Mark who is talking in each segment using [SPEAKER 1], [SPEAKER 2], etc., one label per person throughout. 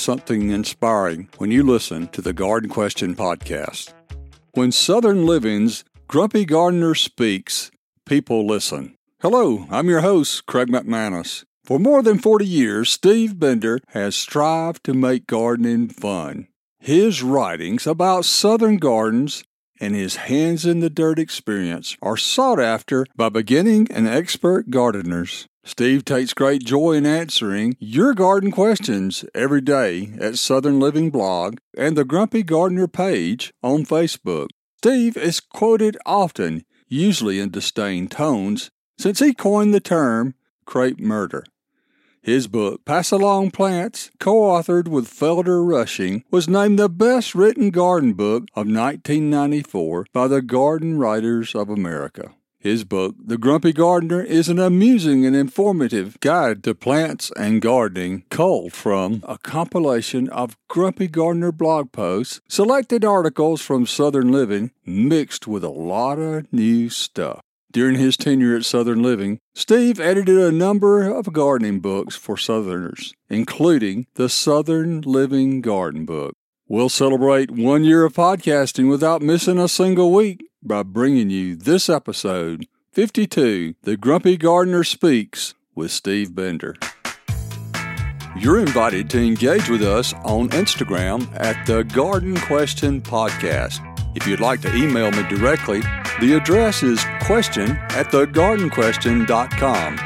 [SPEAKER 1] something inspiring when you listen to the Garden Question podcast. When Southern Living's Grumpy Gardener speaks, people listen. Hello, I'm your host, Craig McManus. For more than 40 years, Steve Bender has strived to make gardening fun. His writings about southern gardens and his hands in the dirt experience are sought after by beginning and expert gardeners. Steve takes great joy in answering your garden questions every day at Southern Living Blog and the Grumpy Gardener page on Facebook. Steve is quoted often, usually in disdain tones, since he coined the term crape murder. His book, Passalong Plants, co authored with Felder Rushing, was named the best written garden book of 1994 by the Garden Writers of America. His book, The Grumpy Gardener, is an amusing and informative guide to plants and gardening, culled from a compilation of Grumpy Gardener blog posts, selected articles from Southern Living, mixed with a lot of new stuff. During his tenure at Southern Living, Steve edited a number of gardening books for Southerners, including the Southern Living Garden Book. We'll celebrate one year of podcasting without missing a single week by bringing you this episode 52 The Grumpy Gardener Speaks with Steve Bender. You're invited to engage with us on Instagram at the Garden Question Podcast. If you'd like to email me directly, the address is question at thegardenquestion.com.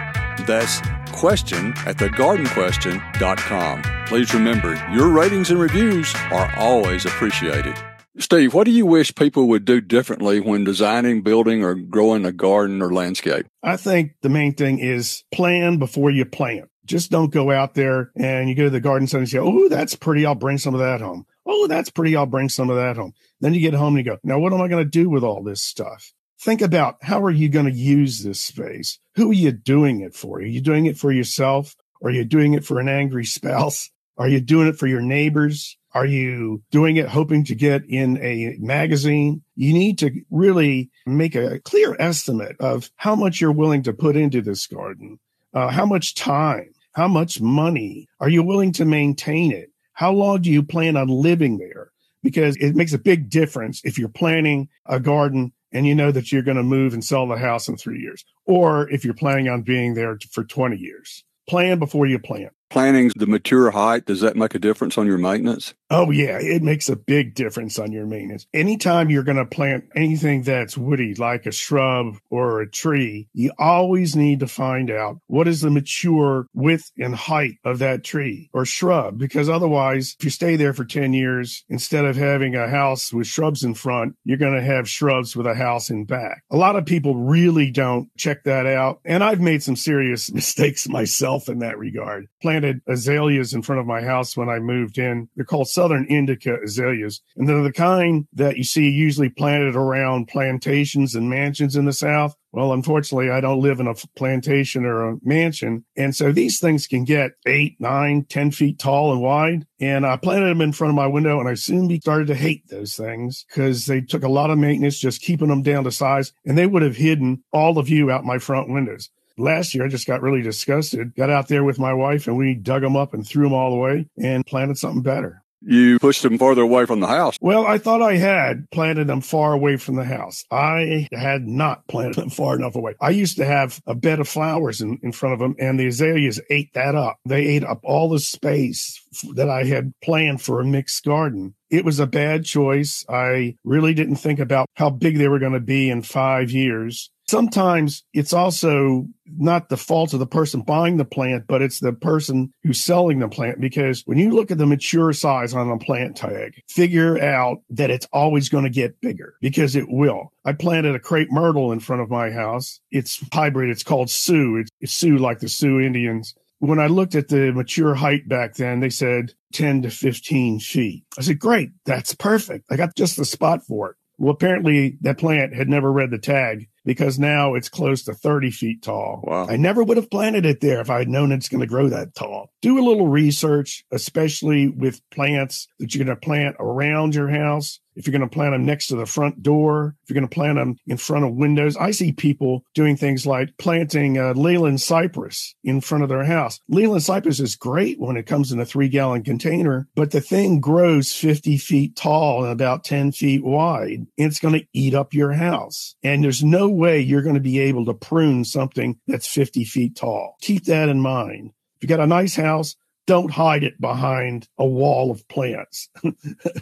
[SPEAKER 1] That's question at thegardenquestion.com. Please remember, your ratings and reviews are always appreciated. Steve, what do you wish people would do differently when designing, building, or growing a garden or landscape?
[SPEAKER 2] I think the main thing is plan before you plant. Just don't go out there and you go to the garden center and say, Oh, that's pretty. I'll bring some of that home. Oh, that's pretty. I'll bring some of that home. Then you get home and you go, Now, what am I going to do with all this stuff? Think about how are you going to use this space? Who are you doing it for? Are you doing it for yourself? Or are you doing it for an angry spouse? Are you doing it for your neighbors? Are you doing it hoping to get in a magazine? You need to really make a clear estimate of how much you're willing to put into this garden, uh, how much time, how much money are you willing to maintain it? How long do you plan on living there? Because it makes a big difference if you're planning a garden and you know that you're going to move and sell the house in three years, or if you're planning on being there for 20 years. Plan before you plant
[SPEAKER 1] planning the mature height, does that make a difference on your maintenance?
[SPEAKER 2] Oh, yeah, it makes a big difference on your maintenance. Anytime you're going to plant anything that's woody, like a shrub or a tree, you always need to find out what is the mature width and height of that tree or shrub, because otherwise, if you stay there for 10 years, instead of having a house with shrubs in front, you're going to have shrubs with a house in back. A lot of people really don't check that out. And I've made some serious mistakes myself in that regard. Planted azaleas in front of my house when I moved in. They're called Southern Indica azaleas. And they're the kind that you see usually planted around plantations and mansions in the South. Well, unfortunately, I don't live in a plantation or a mansion. And so these things can get eight, nine, ten feet tall and wide. And I planted them in front of my window and I soon started to hate those things because they took a lot of maintenance just keeping them down to size and they would have hidden all the view out my front windows. Last year, I just got really disgusted, got out there with my wife and we dug them up and threw them all away and planted something better.
[SPEAKER 1] You pushed them farther away from the house.
[SPEAKER 2] Well, I thought I had planted them far away from the house. I had not planted them far enough away. I used to have a bed of flowers in, in front of them, and the azaleas ate that up. They ate up all the space that I had planned for a mixed garden. It was a bad choice. I really didn't think about how big they were going to be in five years. Sometimes it's also not the fault of the person buying the plant, but it's the person who's selling the plant. Because when you look at the mature size on a plant tag, figure out that it's always going to get bigger because it will. I planted a crepe myrtle in front of my house. It's hybrid. It's called Sioux. It's, it's Sioux like the Sioux Indians When I looked at the mature height back then, they said 10 to 15 feet. I said, great. That's perfect. I got just the spot for it. Well, apparently that plant had never read the tag because now it's close to 30 feet tall.
[SPEAKER 1] Wow.
[SPEAKER 2] I never would have planted it there if I had known it's going to grow that tall. Do a little research, especially with plants that you're going to plant around your house. If you're going to plant them next to the front door, if you're going to plant them in front of windows, I see people doing things like planting uh, Leyland cypress in front of their house. Leyland cypress is great when it comes in a three gallon container, but the thing grows 50 feet tall and about 10 feet wide. And it's going to eat up your house. And there's no way you're going to be able to prune something that's 50 feet tall. Keep that in mind. If you got a nice house, don't hide it behind a wall of plants.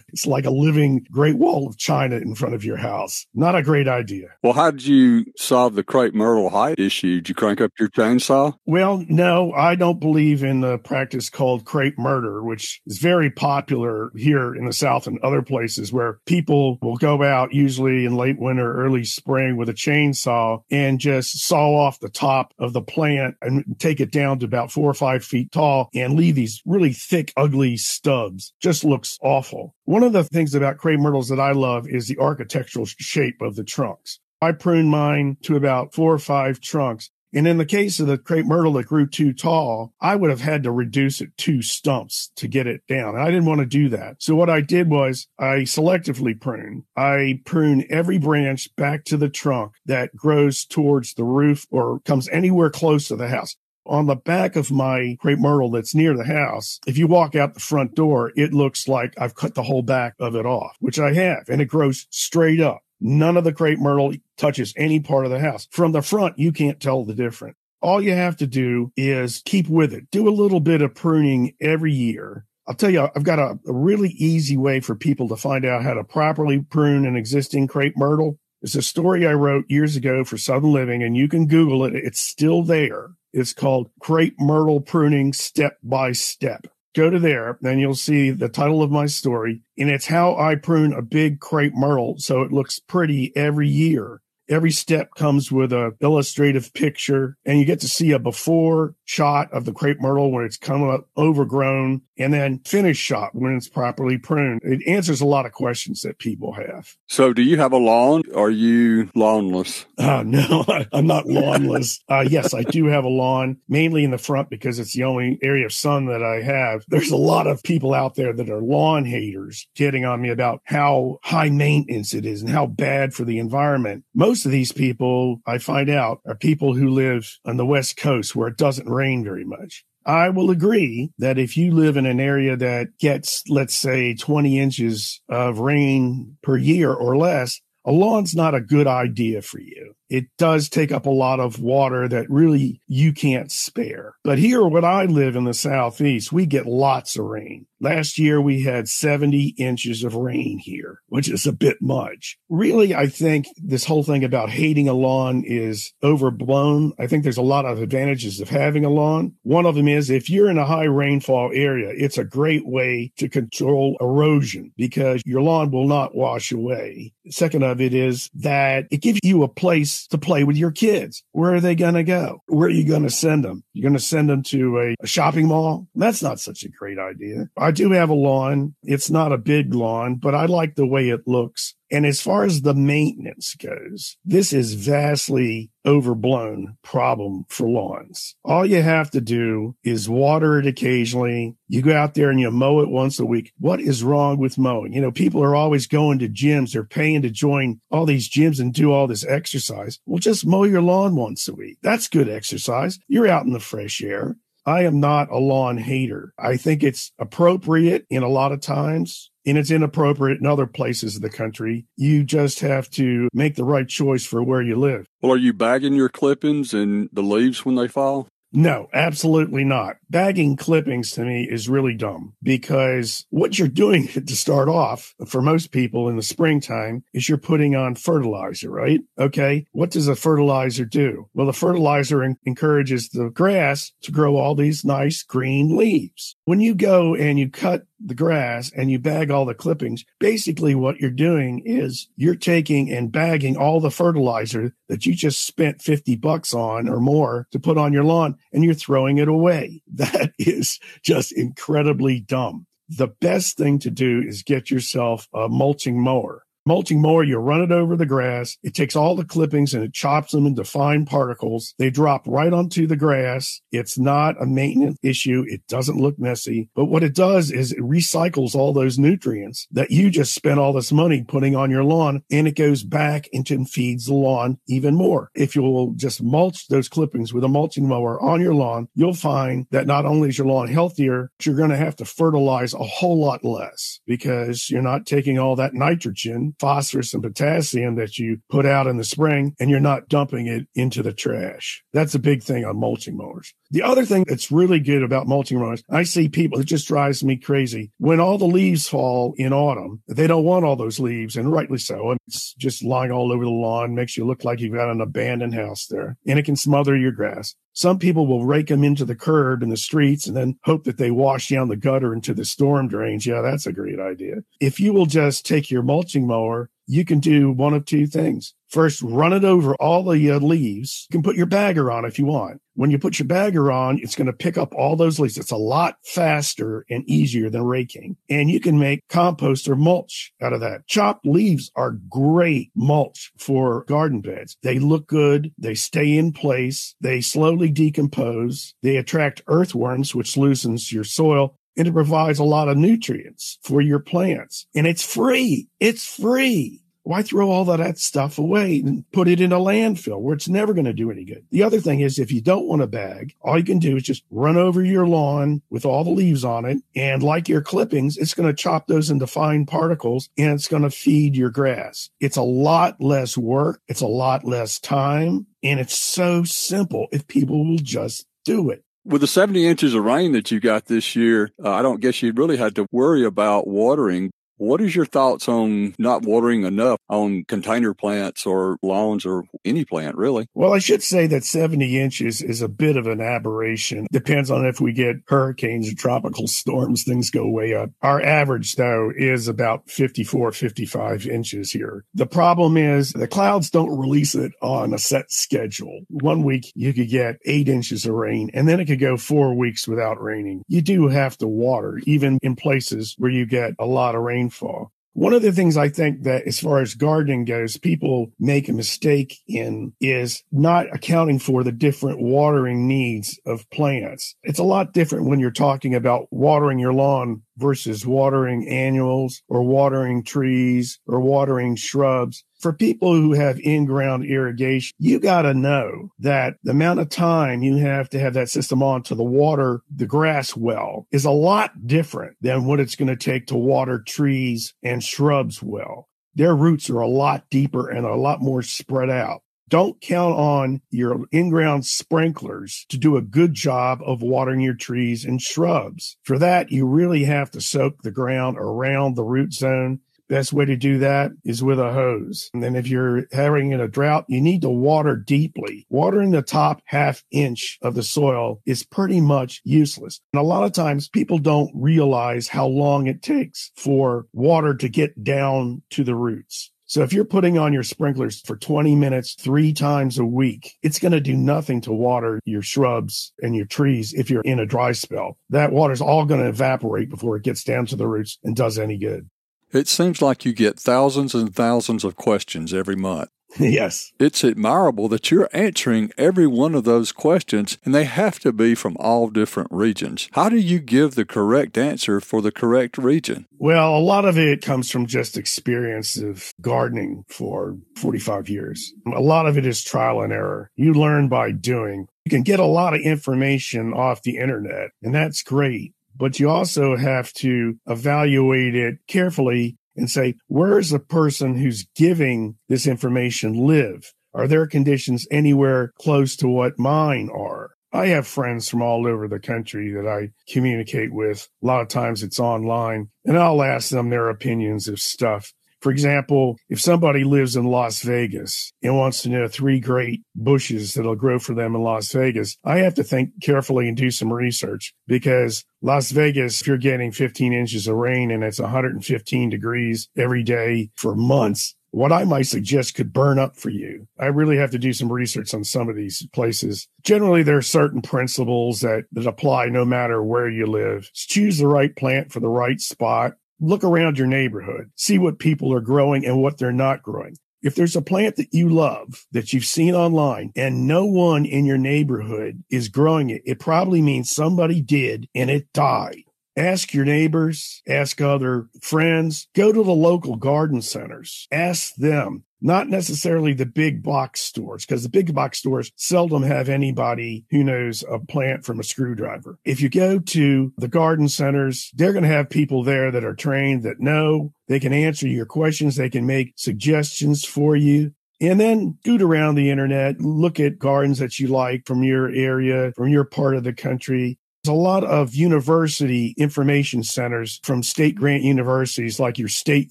[SPEAKER 2] it's like a living great wall of China in front of your house. Not a great idea.
[SPEAKER 1] Well, how did you solve the crepe myrtle height issue? Did you crank up your chainsaw?
[SPEAKER 2] Well, no, I don't believe in the practice called crape murder, which is very popular here in the South and other places where people will go out usually in late winter, early spring with a chainsaw and just saw off the top of the plant and take it down to about four or five feet tall and leave these really thick, ugly stubs. Just looks awful. One of the things about crepe myrtles that I love is the architectural shape of the trunks. I pruned mine to about four or five trunks. And in the case of the crepe myrtle that grew too tall, I would have had to reduce it two stumps to get it down. And I didn't want to do that. So what I did was I selectively prune. I prune every branch back to the trunk that grows towards the roof or comes anywhere close to the house on the back of my crepe myrtle that's near the house, if you walk out the front door, it looks like I've cut the whole back of it off, which I have, and it grows straight up. None of the crepe myrtle touches any part of the house. From the front, you can't tell the difference. All you have to do is keep with it. Do a little bit of pruning every year. I'll tell you, I've got a, a really easy way for people to find out how to properly prune an existing crepe myrtle. It's a story I wrote years ago for Southern Living, and you can Google it. It's still there. It's called Crepe Myrtle Pruning Step by Step. Go to there, then you'll see the title of my story, and it's how I prune a big crepe myrtle so it looks pretty every year. Every step comes with a illustrative picture, and you get to see a before shot of the crepe myrtle when it's come up overgrown, and then finish shot when it's properly pruned. It answers a lot of questions that people have.
[SPEAKER 1] So, do you have a lawn? Are you lawnless?
[SPEAKER 2] Uh, no, I'm not lawnless. uh, yes, I do have a lawn, mainly in the front because it's the only area of sun that I have. There's a lot of people out there that are lawn haters kidding on me about how high maintenance it is and how bad for the environment. Most of these people, I find out, are people who live on the West Coast where it doesn't rain very much. I will agree that if you live in an area that gets, let's say, 20 inches of rain per year or less, a lawn's not a good idea for you it does take up a lot of water that really you can't spare. But here, when I live in the Southeast, we get lots of rain. Last year, we had 70 inches of rain here, which is a bit much. Really, I think this whole thing about hating a lawn is overblown. I think there's a lot of advantages of having a lawn. One of them is if you're in a high rainfall area, it's a great way to control erosion because your lawn will not wash away. Second of it is that it gives you a place to play with your kids. Where are they going to go? Where are you going to send them? You're going to send them to a, a, shopping mall? That's not such a great idea. I do have a lawn. It's not a big lawn, but I like the way it looks. And as far as the maintenance goes, this is vastly overblown problem for lawns. All you have to do is water it occasionally. You go out there and you mow it once a week. What is wrong with mowing? You know, people are always going to gyms. They're paying to join all these gyms and do all this exercise. Well, just mow your lawn once a week. That's good exercise. You're out in the fresh air. I am not a lawn hater. I think it's appropriate in a lot of times and it's inappropriate in other places of the country. You just have to make the right choice for where you live.
[SPEAKER 1] Well, are you bagging your clippings and the leaves when they fall?
[SPEAKER 2] No, absolutely not. Bagging clippings to me is really dumb because what you're doing to start off for most people in the springtime is you're putting on fertilizer, right? Okay. What does a fertilizer do? Well, the fertilizer encourages the grass to grow all these nice green leaves. When you go and you cut the grass and you bag all the clippings, basically what you're doing is you're taking and bagging all the fertilizer that you just spent 50 bucks on or more to put on your lawn and you're throwing it away. That is just incredibly dumb. The best thing to do is get yourself a mulching mower mulching mower, you run it over the grass. It takes all the clippings and it chops them into fine particles. They drop right onto the grass. It's not a maintenance issue. It doesn't look messy. But what it does is it recycles all those nutrients that you just spent all this money putting on your lawn and it goes back into and feeds the lawn even more. If you'll just mulch those clippings with a mulching mower on your lawn, you'll find that not only is your lawn healthier, you're going to have to fertilize a whole lot less because you're not taking all that nitrogen phosphorus and potassium that you put out in the spring and you're not dumping it into the trash. That's a big thing on mulching mowers. The other thing that's really good about mulching mowers, I see people, it just drives me crazy. When all the leaves fall in autumn, they don't want all those leaves, and rightly so. It's just lying all over the lawn, makes you look like you've got an abandoned house there, and it can smother your grass. Some people will rake them into the curb in the streets and then hope that they wash down the gutter into the storm drains. Yeah, that's a great idea. If you will just take your mulching mower you can do one of two things. First, run it over all the uh, leaves. You can put your bagger on if you want. When you put your bagger on, it's going to pick up all those leaves. It's a lot faster and easier than raking. And you can make compost or mulch out of that. Chopped leaves are great mulch for garden beds. They look good. They stay in place. They slowly decompose. They attract earthworms, which loosens your soil and it provides a lot of nutrients for your plants. And it's free. It's free. Why throw all of that stuff away and put it in a landfill where it's never going to do any good? The other thing is if you don't want a bag, all you can do is just run over your lawn with all the leaves on it. And like your clippings, it's going to chop those into fine particles and it's going to feed your grass. It's a lot less work. It's a lot less time. And it's so simple if people will just do it.
[SPEAKER 1] With the 70 inches of rain that you got this year, uh, I don't guess you really had to worry about watering. What is your thoughts on not watering enough on container plants or lawns or any plant, really?
[SPEAKER 2] Well, I should say that 70 inches is a bit of an aberration. Depends on if we get hurricanes or tropical storms, things go way up. Our average, though, is about 54, 55 inches here. The problem is the clouds don't release it on a set schedule. One week you could get eight inches of rain, and then it could go four weeks without raining. You do have to water, even in places where you get a lot of rain rainfall. One of the things I think that as far as gardening goes, people make a mistake in is not accounting for the different watering needs of plants. It's a lot different when you're talking about watering your lawn versus watering annuals or watering trees or watering shrubs. For people who have in-ground irrigation, you got to know that the amount of time you have to have that system on to the water the grass well is a lot different than what it's going to take to water trees and shrubs well. Their roots are a lot deeper and a lot more spread out. Don't count on your in-ground sprinklers to do a good job of watering your trees and shrubs. For that, you really have to soak the ground around the root zone. Best way to do that is with a hose. And then if you're having a drought, you need to water deeply. Watering the top half inch of the soil is pretty much useless. And a lot of times people don't realize how long it takes for water to get down to the roots. So if you're putting on your sprinklers for 20 minutes three times a week, it's going to do nothing to water your shrubs and your trees if you're in a dry spell. That water's all going to evaporate before it gets down to the roots and does any good.
[SPEAKER 1] It seems like you get thousands and thousands of questions every month.
[SPEAKER 2] yes.
[SPEAKER 1] It's admirable that you're answering every one of those questions, and they have to be from all different regions. How do you give the correct answer for the correct region?
[SPEAKER 2] Well, a lot of it comes from just experience of gardening for 45 years. A lot of it is trial and error. You learn by doing. You can get a lot of information off the internet, and that's great but you also have to evaluate it carefully and say, where is the person who's giving this information live? Are their conditions anywhere close to what mine are? I have friends from all over the country that I communicate with. A lot of times it's online and I'll ask them their opinions of stuff. For example, if somebody lives in Las Vegas and wants to know three great bushes that'll grow for them in Las Vegas, I have to think carefully and do some research because Las Vegas, if you're getting 15 inches of rain and it's 115 degrees every day for months, what I might suggest could burn up for you. I really have to do some research on some of these places. Generally, there are certain principles that, that apply no matter where you live. choose the right plant for the right spot. Look around your neighborhood, see what people are growing and what they're not growing. If there's a plant that you love that you've seen online and no one in your neighborhood is growing it, it probably means somebody did and it died. Ask your neighbors, ask other friends, go to the local garden centers, ask them, not necessarily the big box stores, because the big box stores seldom have anybody who knows a plant from a screwdriver. If you go to the garden centers, they're going to have people there that are trained that know they can answer your questions. They can make suggestions for you. And then scoot around the internet, look at gardens that you like from your area, from your part of the country. There's a lot of university information centers from state grant universities, like your state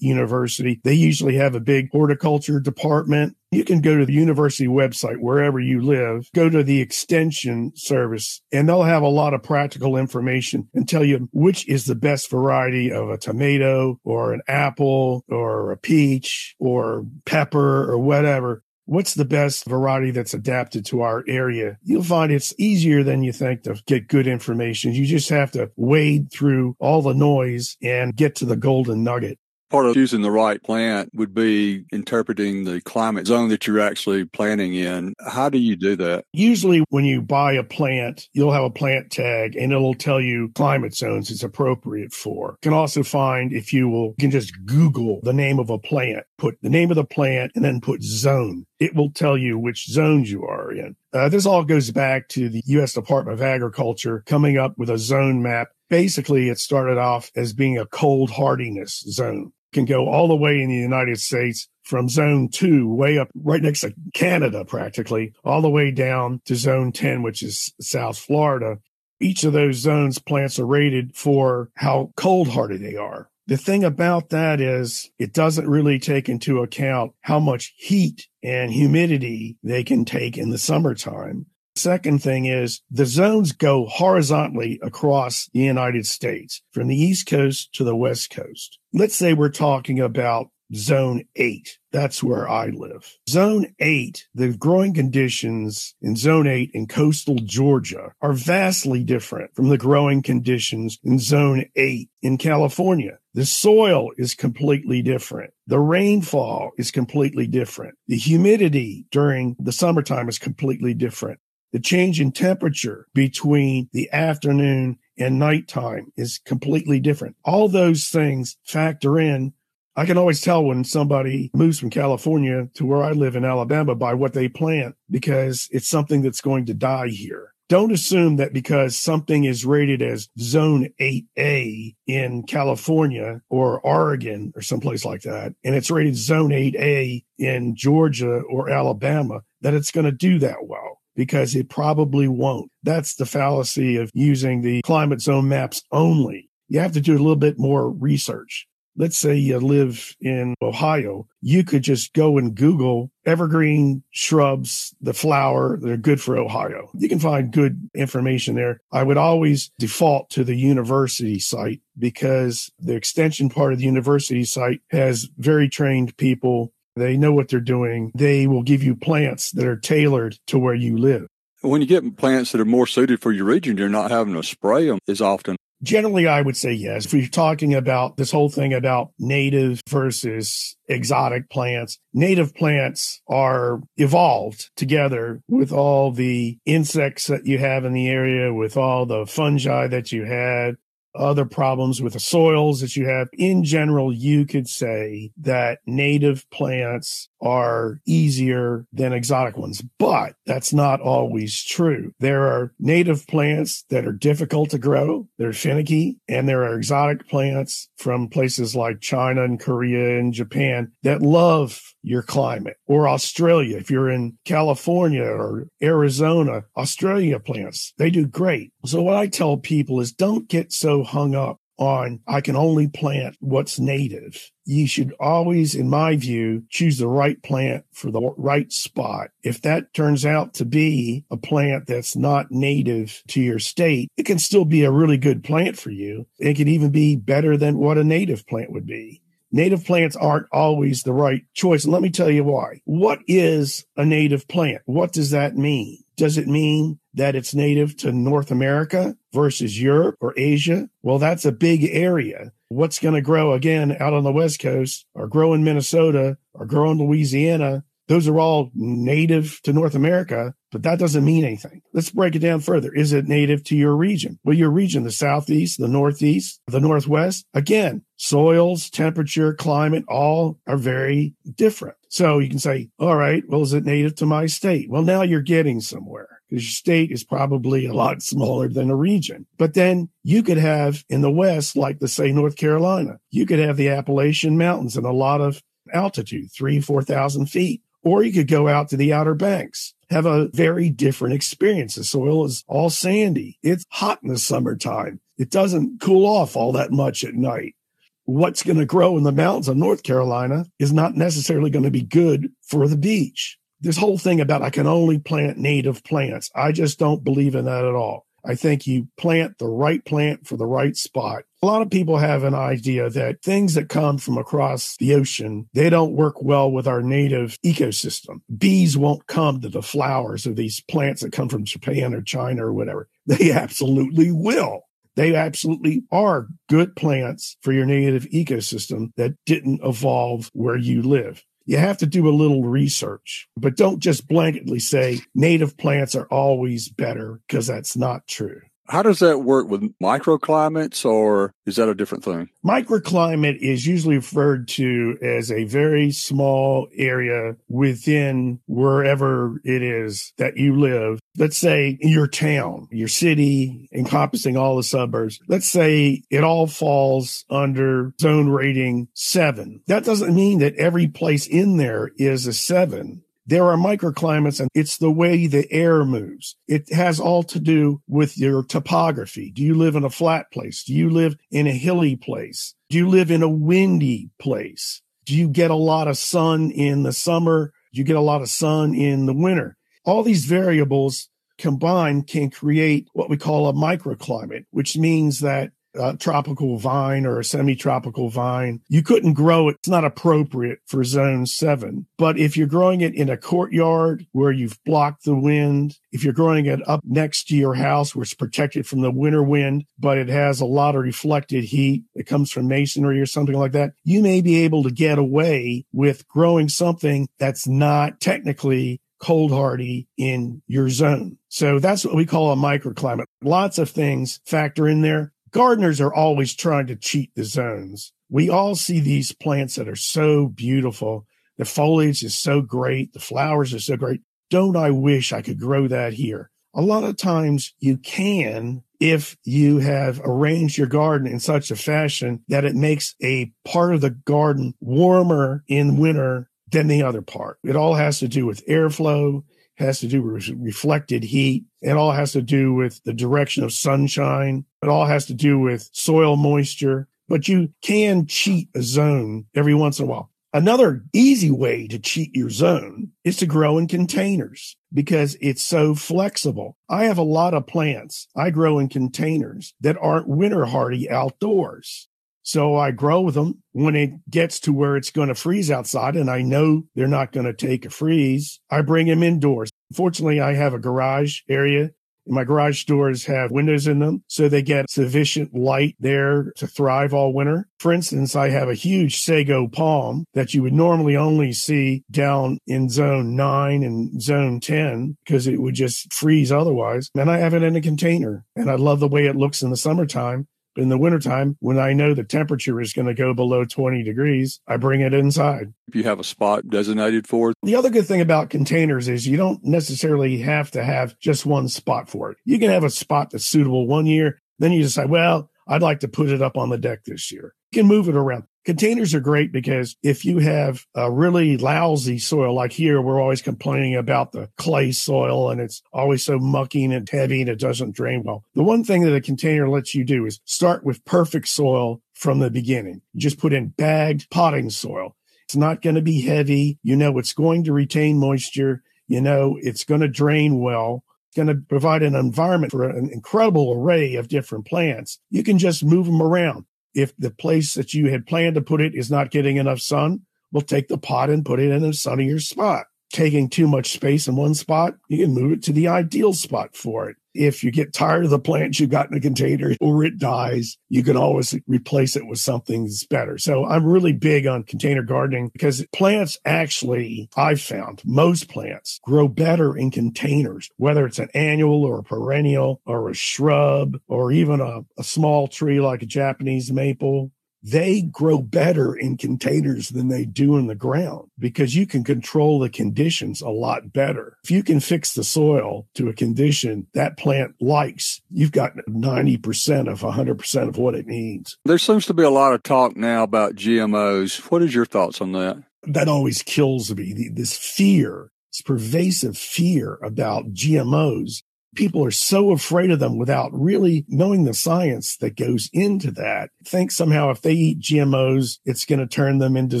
[SPEAKER 2] university. They usually have a big horticulture department. You can go to the university website wherever you live, go to the extension service, and they'll have a lot of practical information and tell you which is the best variety of a tomato or an apple or a peach or pepper or whatever what's the best variety that's adapted to our area? You'll find it's easier than you think to get good information. You just have to wade through all the noise and get to the golden nugget
[SPEAKER 1] part of choosing the right plant would be interpreting the climate zone that you're actually planting in. How do you do that?
[SPEAKER 2] Usually, when you buy a plant, you'll have a plant tag and it'll tell you climate zones it's appropriate for. You can also find if you will, you can just Google the name of a plant, put the name of the plant, and then put zone. It will tell you which zones you are in. Uh, this all goes back to the U.S. Department of Agriculture coming up with a zone map basically it started off as being a cold hardiness zone can go all the way in the United States from zone two, way up right next to Canada, practically, all the way down to zone 10, which is South Florida. Each of those zones plants are rated for how cold hardy they are. The thing about that is it doesn't really take into account how much heat and humidity they can take in the summertime. Second thing is the zones go horizontally across the United States from the East Coast to the West Coast. Let's say we're talking about zone eight. That's where I live. Zone eight, the growing conditions in zone eight in coastal Georgia are vastly different from the growing conditions in zone eight in California. The soil is completely different. The rainfall is completely different. The humidity during the summertime is completely different. The change in temperature between the afternoon and nighttime is completely different. All those things factor in. I can always tell when somebody moves from California to where I live in Alabama by what they plant because it's something that's going to die here. Don't assume that because something is rated as zone 8A in California or Oregon or someplace like that, and it's rated zone 8A in Georgia or Alabama, that it's going to do that well because it probably won't. That's the fallacy of using the climate zone maps only. You have to do a little bit more research. Let's say you live in Ohio. You could just go and Google evergreen shrubs, the flower that are good for Ohio. You can find good information there. I would always default to the university site because the extension part of the university site has very trained people they know what they're doing. They will give you plants that are tailored to where you live.
[SPEAKER 1] When you get plants that are more suited for your region, you're not having to spray them as often.
[SPEAKER 2] Generally, I would say yes. If you're talking about this whole thing about native versus exotic plants, native plants are evolved together with all the insects that you have in the area, with all the fungi that you had, other problems with the soils that you have. In general, you could say that native plants are easier than exotic ones, but that's not always true. There are native plants that are difficult to grow. They're finicky and there are exotic plants from places like China and Korea and Japan that love your climate or Australia. If you're in California or Arizona, Australia plants, they do great. So what I tell people is don't get so hung up on I can only plant what's native. You should always, in my view, choose the right plant for the right spot. If that turns out to be a plant that's not native to your state, it can still be a really good plant for you. It can even be better than what a native plant would be. native plants aren't always the right choice. Let me tell you why. What is a native plant? What does that mean? Does it mean that it's native to North America versus Europe or Asia? Well, that's a big area. What's going to grow again out on the West Coast or grow in Minnesota or grow in Louisiana? Those are all native to North America, but that doesn't mean anything. Let's break it down further. Is it native to your region? Well, your region, the Southeast, the Northeast, the Northwest, again, soils, temperature, climate, all are very different. So you can say, all right, well, is it native to my state? Well, now you're getting somewhere because your state is probably a lot smaller than a region. But then you could have in the West, like the say North Carolina, you could have the Appalachian Mountains and a lot of altitude, three, 4,000 feet. Or you could go out to the Outer Banks, have a very different experience. The soil is all sandy. It's hot in the summertime. It doesn't cool off all that much at night. What's going to grow in the mountains of North Carolina is not necessarily going to be good for the beach. This whole thing about I can only plant native plants, I just don't believe in that at all. I think you plant the right plant for the right spot. A lot of people have an idea that things that come from across the ocean, they don't work well with our native ecosystem. Bees won't come to the flowers of these plants that come from Japan or China or whatever. They absolutely will. They absolutely are good plants for your native ecosystem that didn't evolve where you live you have to do a little research, but don't just blanketly say native plants are always better because that's not true.
[SPEAKER 1] How does that work with microclimates, or is that a different thing?
[SPEAKER 2] Microclimate is usually referred to as a very small area within wherever it is that you live. Let's say your town, your city, encompassing all the suburbs. Let's say it all falls under zone rating seven. That doesn't mean that every place in there is a seven. There are microclimates and it's the way the air moves. It has all to do with your topography. Do you live in a flat place? Do you live in a hilly place? Do you live in a windy place? Do you get a lot of sun in the summer? Do you get a lot of sun in the winter? All these variables combined can create what we call a microclimate, which means that a tropical vine or a semi-tropical vine. You couldn't grow it. It's not appropriate for zone seven. But if you're growing it in a courtyard where you've blocked the wind, if you're growing it up next to your house where it's protected from the winter wind, but it has a lot of reflected heat that comes from masonry or something like that, you may be able to get away with growing something that's not technically cold hardy in your zone. So that's what we call a microclimate. Lots of things factor in there gardeners are always trying to cheat the zones. We all see these plants that are so beautiful. The foliage is so great. The flowers are so great. Don't I wish I could grow that here? A lot of times you can if you have arranged your garden in such a fashion that it makes a part of the garden warmer in winter than the other part. It all has to do with airflow has to do with reflected heat. It all has to do with the direction of sunshine. It all has to do with soil moisture. But you can cheat a zone every once in a while. Another easy way to cheat your zone is to grow in containers because it's so flexible. I have a lot of plants I grow in containers that aren't winter hardy outdoors. So I grow them when it gets to where it's going to freeze outside and I know they're not going to take a freeze. I bring them indoors. Fortunately, I have a garage area. My garage doors have windows in them, so they get sufficient light there to thrive all winter. For instance, I have a huge sago palm that you would normally only see down in zone nine and zone 10 because it would just freeze otherwise. And I have it in a container and I love the way it looks in the summertime in the wintertime, when I know the temperature is going to go below 20 degrees, I bring it inside.
[SPEAKER 1] If you have a spot designated for it.
[SPEAKER 2] The other good thing about containers is you don't necessarily have to have just one spot for it. You can have a spot that's suitable one year. Then you decide, well, I'd like to put it up on the deck this year. You can move it around. Containers are great because if you have a really lousy soil, like here, we're always complaining about the clay soil and it's always so mucky and heavy and it doesn't drain well. The one thing that a container lets you do is start with perfect soil from the beginning. You just put in bagged potting soil. It's not going to be heavy. You know, it's going to retain moisture. You know, it's going to drain well It's going to provide an environment for an incredible array of different plants. You can just move them around. If the place that you had planned to put it is not getting enough sun, we'll take the pot and put it in a sunnier spot. Taking too much space in one spot, you can move it to the ideal spot for it. If you get tired of the plant you've got in a container or it dies, you can always replace it with something that's better. So I'm really big on container gardening because plants actually, I've found most plants grow better in containers, whether it's an annual or a perennial or a shrub or even a, a small tree like a Japanese maple they grow better in containers than they do in the ground because you can control the conditions a lot better. If you can fix the soil to a condition that plant likes, you've got 90% of 100% of what it needs.
[SPEAKER 1] There seems to be a lot of talk now about GMOs. What is your thoughts on that?
[SPEAKER 2] That always kills me. This fear, this pervasive fear about GMOs people are so afraid of them without really knowing the science that goes into that. Think somehow if they eat GMOs, it's going to turn them into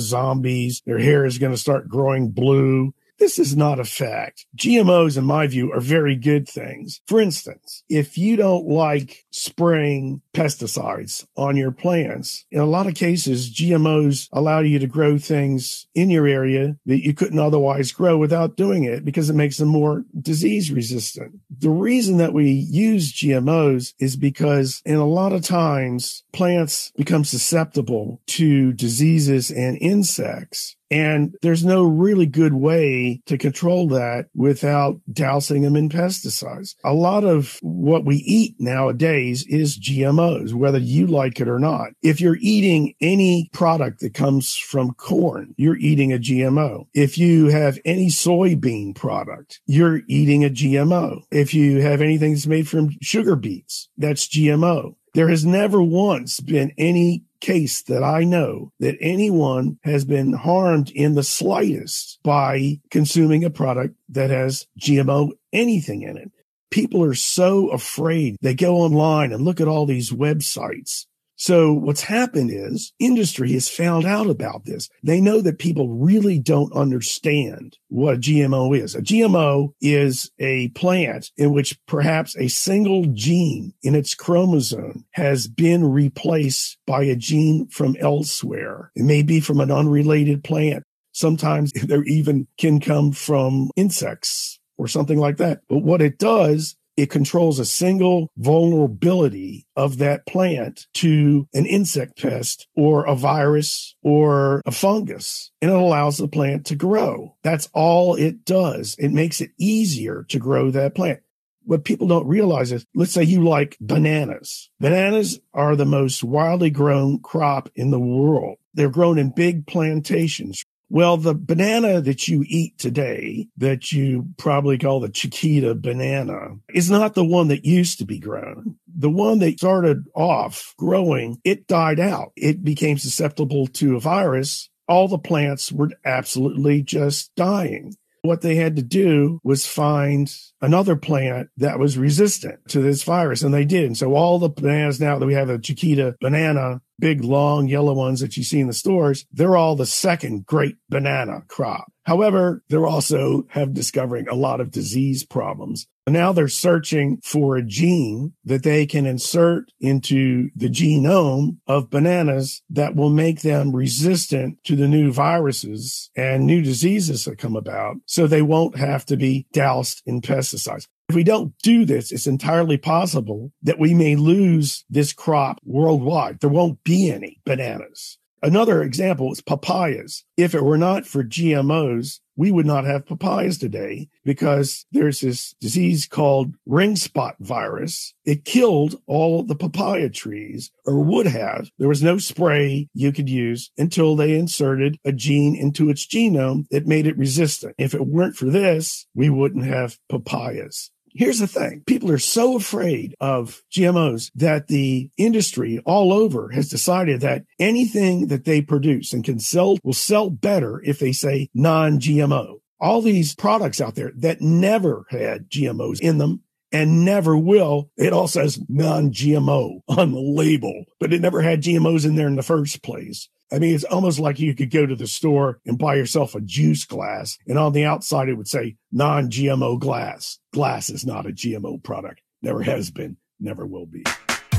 [SPEAKER 2] zombies. Their hair is going to start growing blue. This is not a fact. GMOs, in my view, are very good things. For instance, if you don't like spraying pesticides on your plants, in a lot of cases, GMOs allow you to grow things in your area that you couldn't otherwise grow without doing it because it makes them more disease resistant. The reason that we use GMOs is because in a lot of times plants become susceptible to diseases and insects and there's no really good way to control that without dousing them in pesticides. A lot of what we eat nowadays is GMOs, whether you like it or not. If you're eating any product that comes from corn, you're eating a GMO. If you have any soybean product, you're eating a GMO. If you have anything that's made from sugar beets, that's GMO. There has never once been any case that I know that anyone has been harmed in the slightest by consuming a product that has GMO anything in it. People are so afraid. They go online and look at all these websites so what's happened is industry has found out about this. They know that people really don't understand what a GMO is. A GMO is a plant in which perhaps a single gene in its chromosome has been replaced by a gene from elsewhere. It may be from an unrelated plant. Sometimes there even can come from insects or something like that. But what it does it controls a single vulnerability of that plant to an insect pest or a virus or a fungus, and it allows the plant to grow. That's all it does. It makes it easier to grow that plant. What people don't realize is, let's say you like bananas. Bananas are the most widely grown crop in the world. They're grown in big plantations well, the banana that you eat today, that you probably call the Chiquita banana, is not the one that used to be grown. The one that started off growing, it died out. It became susceptible to a virus. All the plants were absolutely just dying. What they had to do was find another plant that was resistant to this virus, and they did. And so all the bananas now that we have a Chiquita banana big, long yellow ones that you see in the stores, they're all the second great banana crop. However, they're also have discovering a lot of disease problems. Now they're searching for a gene that they can insert into the genome of bananas that will make them resistant to the new viruses and new diseases that come about. So they won't have to be doused in pesticides. If we don't do this, it's entirely possible that we may lose this crop worldwide. There won't be any bananas. Another example is papayas. If it were not for GMOs, we would not have papayas today because there's this disease called ring spot virus. It killed all the papaya trees or would have. There was no spray you could use until they inserted a gene into its genome that made it resistant. If it weren't for this, we wouldn't have papayas. Here's the thing. People are so afraid of GMOs that the industry all over has decided that anything that they produce and can sell will sell better if they say non-GMO. All these products out there that never had GMOs in them and never will. It all says non-GMO on the label, but it never had GMOs in there in the first place. I mean, it's almost like you could go to the store and buy yourself a juice glass, and on the outside it would say non GMO glass. Glass is not a GMO product, never has been, never will be.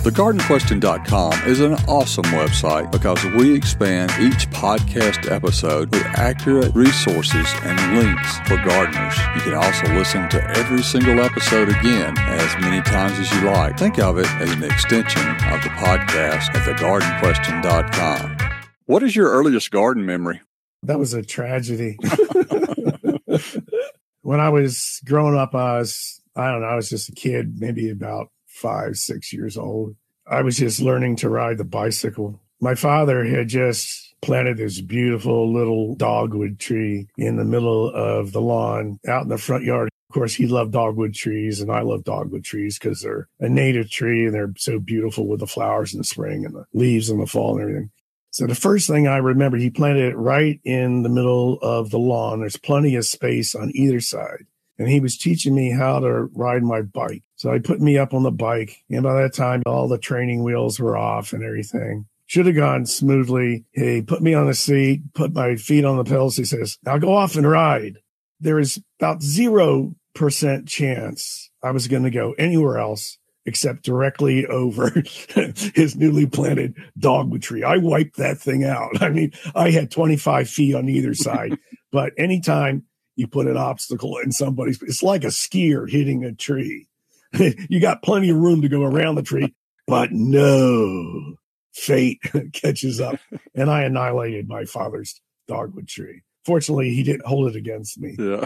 [SPEAKER 1] TheGardenQuestion.com is an awesome website because we expand each podcast episode with accurate resources and links for gardeners. You can also listen to every single episode again as many times as you like. Think of it as an extension of the podcast at TheGardenQuestion.com. What is your earliest garden memory?
[SPEAKER 2] That was a tragedy. when I was growing up, I was, I don't know, I was just a kid, maybe about five, six years old. I was just learning to ride the bicycle. My father had just planted this beautiful little dogwood tree in the middle of the lawn out in the front yard. Of course, he loved dogwood trees, and I love dogwood trees because they're a native tree and they're so beautiful with the flowers in the spring and the leaves in the fall and everything. So the first thing I remember, he planted it right in the middle of the lawn. There's plenty of space on either side. And he was teaching me how to ride my bike. So he put me up on the bike. And by that time, all the training wheels were off and everything. Should have gone smoothly. He put me on the seat, put my feet on the pedals. He says, now go off and ride. There is about 0% chance I was going to go anywhere else except directly over his newly planted dogwood tree. I wiped that thing out. I mean, I had 25 feet on either side, but anytime you put an obstacle in somebody's, it's like a skier hitting a tree. you got plenty of room to go around the tree, but no fate catches up. And I annihilated my father's dogwood tree. Fortunately, he didn't hold it against me.
[SPEAKER 1] Yeah.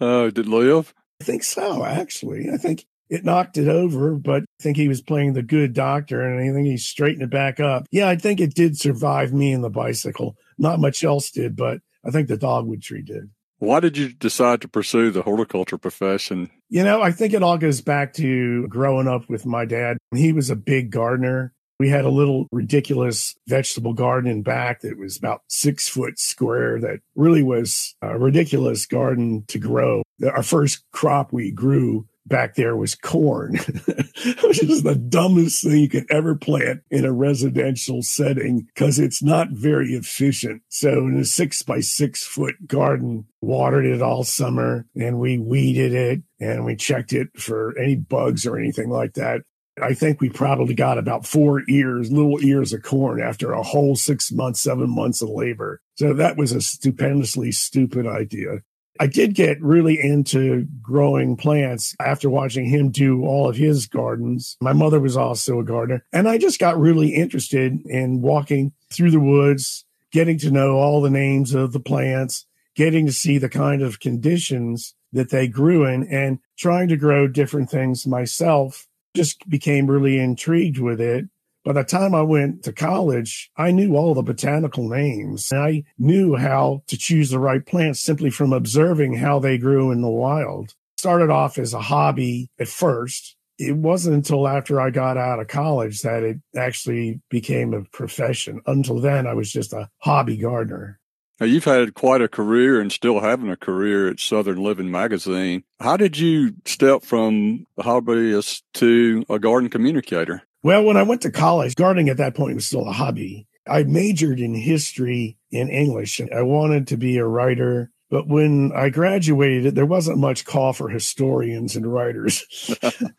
[SPEAKER 1] uh, did live?
[SPEAKER 2] I think so, actually. I think it knocked it over, but I think he was playing the good doctor and I think he straightened it back up. Yeah, I think it did survive me and the bicycle. Not much else did, but I think the dogwood tree did.
[SPEAKER 1] Why did you decide to pursue the horticulture profession?
[SPEAKER 2] You know, I think it all goes back to growing up with my dad. He was a big gardener. We had a little ridiculous vegetable garden in back that was about six foot square that really was a ridiculous garden to grow. Our first crop we grew back there was corn, which is the dumbest thing you could ever plant in a residential setting because it's not very efficient. So in a six by six foot garden, watered it all summer and we weeded it and we checked it for any bugs or anything like that. I think we probably got about four ears, little ears of corn after a whole six months, seven months of labor. So that was a stupendously stupid idea. I did get really into growing plants after watching him do all of his gardens. My mother was also a gardener, and I just got really interested in walking through the woods, getting to know all the names of the plants, getting to see the kind of conditions that they grew in, and trying to grow different things myself. Just became really intrigued with it by the time I went to college, I knew all the botanical names. and I knew how to choose the right plants simply from observing how they grew in the wild. Started off as a hobby at first. It wasn't until after I got out of college that it actually became a profession. Until then, I was just a hobby gardener.
[SPEAKER 1] Now, you've had quite a career and still having a career at Southern Living Magazine. How did you step from a hobbyist to a garden communicator?
[SPEAKER 2] Well, when I went to college, gardening at that point was still a hobby. I majored in history and English. and I wanted to be a writer. But when I graduated, there wasn't much call for historians and writers.